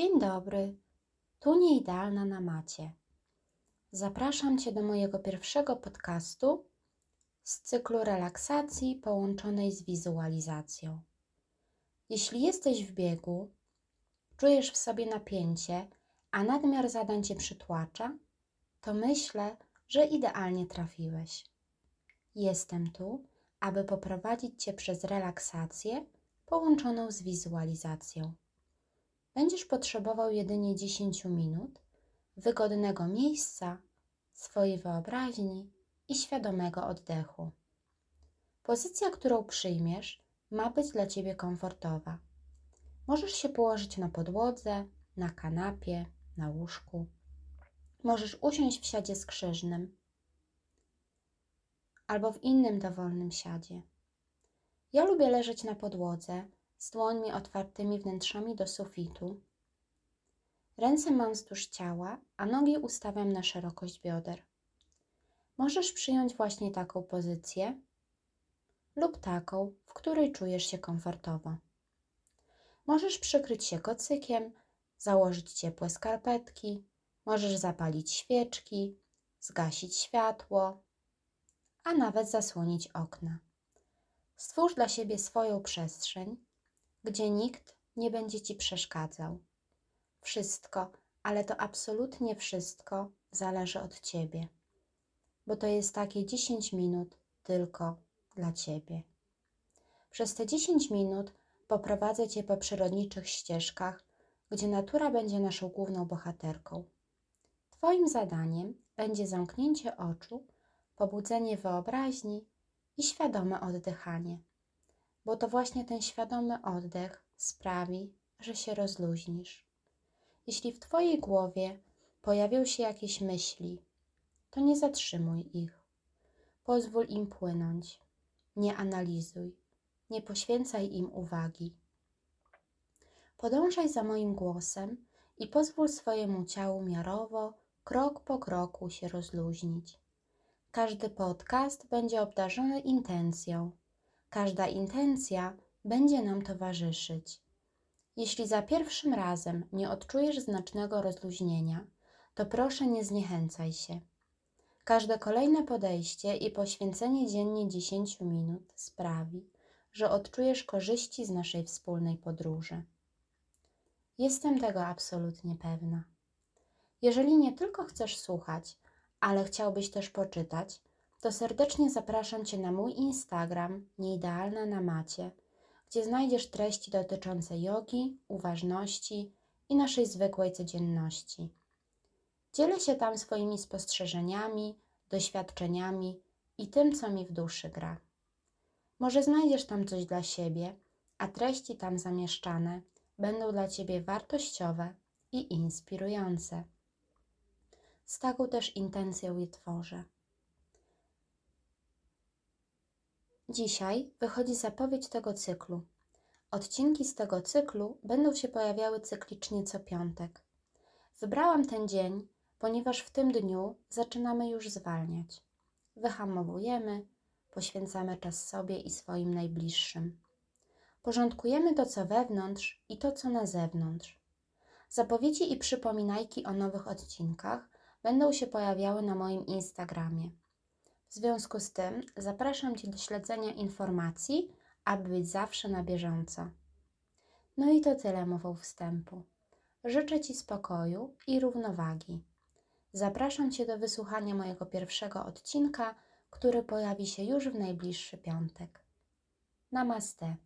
Dzień dobry, tu Nieidealna na macie. Zapraszam Cię do mojego pierwszego podcastu z cyklu relaksacji połączonej z wizualizacją. Jeśli jesteś w biegu, czujesz w sobie napięcie, a nadmiar zadań Cię przytłacza, to myślę, że idealnie trafiłeś. Jestem tu, aby poprowadzić Cię przez relaksację połączoną z wizualizacją. Będziesz potrzebował jedynie 10 minut, wygodnego miejsca, swojej wyobraźni i świadomego oddechu. Pozycja, którą przyjmiesz, ma być dla Ciebie komfortowa. Możesz się położyć na podłodze, na kanapie, na łóżku. Możesz usiąść w siadzie skrzyżnym albo w innym dowolnym siadzie. Ja lubię leżeć na podłodze z dłońmi otwartymi wnętrzami do sufitu. Ręce mam wzdłuż ciała, a nogi ustawiam na szerokość bioder. Możesz przyjąć właśnie taką pozycję lub taką, w której czujesz się komfortowo. Możesz przykryć się kocykiem, założyć ciepłe skarpetki, możesz zapalić świeczki, zgasić światło, a nawet zasłonić okna. Stwórz dla siebie swoją przestrzeń, gdzie nikt nie będzie ci przeszkadzał. Wszystko, ale to absolutnie wszystko zależy od ciebie, bo to jest takie 10 minut tylko dla ciebie. Przez te 10 minut poprowadzę cię po przyrodniczych ścieżkach, gdzie natura będzie naszą główną bohaterką. Twoim zadaniem będzie zamknięcie oczu, pobudzenie wyobraźni i świadome oddychanie bo to właśnie ten świadomy oddech sprawi, że się rozluźnisz. Jeśli w Twojej głowie pojawią się jakieś myśli, to nie zatrzymuj ich. Pozwól im płynąć. Nie analizuj, nie poświęcaj im uwagi. Podążaj za moim głosem i pozwól swojemu ciału miarowo, krok po kroku się rozluźnić. Każdy podcast będzie obdarzony intencją, Każda intencja będzie nam towarzyszyć. Jeśli za pierwszym razem nie odczujesz znacznego rozluźnienia, to proszę nie zniechęcaj się. Każde kolejne podejście i poświęcenie dziennie 10 minut sprawi, że odczujesz korzyści z naszej wspólnej podróży. Jestem tego absolutnie pewna. Jeżeli nie tylko chcesz słuchać, ale chciałbyś też poczytać, to serdecznie zapraszam Cię na mój Instagram Nieidealna na macie, gdzie znajdziesz treści dotyczące jogi, uważności i naszej zwykłej codzienności. Dzielę się tam swoimi spostrzeżeniami, doświadczeniami i tym, co mi w duszy gra. Może znajdziesz tam coś dla siebie, a treści tam zamieszczane będą dla Ciebie wartościowe i inspirujące. Z taką też intencją je tworzę. Dzisiaj wychodzi zapowiedź tego cyklu. Odcinki z tego cyklu będą się pojawiały cyklicznie co piątek. Wybrałam ten dzień, ponieważ w tym dniu zaczynamy już zwalniać. Wyhamowujemy, poświęcamy czas sobie i swoim najbliższym. Porządkujemy to, co wewnątrz i to, co na zewnątrz. Zapowiedzi i przypominajki o nowych odcinkach będą się pojawiały na moim Instagramie. W związku z tym zapraszam Cię do śledzenia informacji, aby być zawsze na bieżąco. No i to tyle mową wstępu. Życzę Ci spokoju i równowagi. Zapraszam Cię do wysłuchania mojego pierwszego odcinka, który pojawi się już w najbliższy piątek. Namaste.